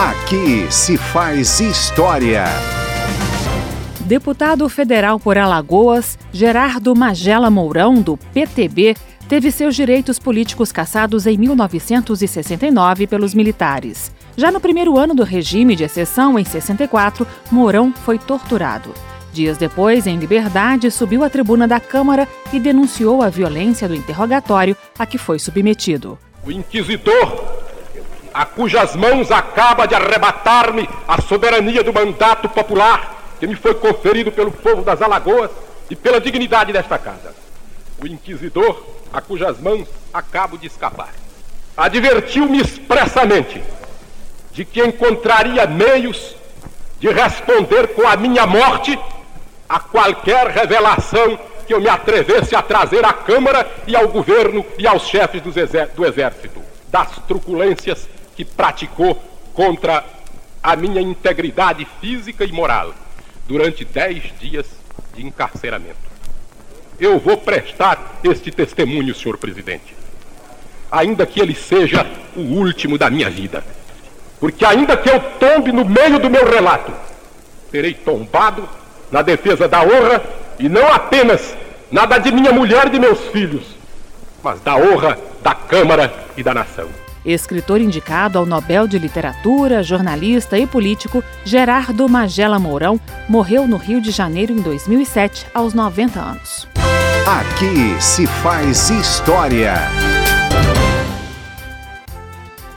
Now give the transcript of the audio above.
Aqui se faz história. Deputado federal por Alagoas, Gerardo Magela Mourão, do PTB, teve seus direitos políticos cassados em 1969 pelos militares. Já no primeiro ano do regime de exceção, em 64, Mourão foi torturado. Dias depois, em liberdade, subiu à tribuna da Câmara e denunciou a violência do interrogatório a que foi submetido. O inquisidor, a cujas mãos acaba de arrebatar-me a soberania do mandato popular que me foi conferido pelo povo das Alagoas e pela dignidade desta casa. O inquisidor, a cujas mãos acabo de escapar, advertiu-me expressamente de que encontraria meios de responder com a minha morte a qualquer revelação que eu me atrevesse a trazer à Câmara e ao governo e aos chefes do Exército, das truculências que praticou contra a minha integridade física e moral durante dez dias de encarceramento. Eu vou prestar este testemunho, senhor presidente, ainda que ele seja o último da minha vida. Porque ainda que eu tombe no meio do meu relato, terei tombado na defesa da honra e não apenas na da de minha mulher e de meus filhos, mas da honra da Câmara e da nação. Escritor indicado ao Nobel de Literatura, jornalista e político, Gerardo Magela Mourão morreu no Rio de Janeiro em 2007, aos 90 anos. Aqui se faz história.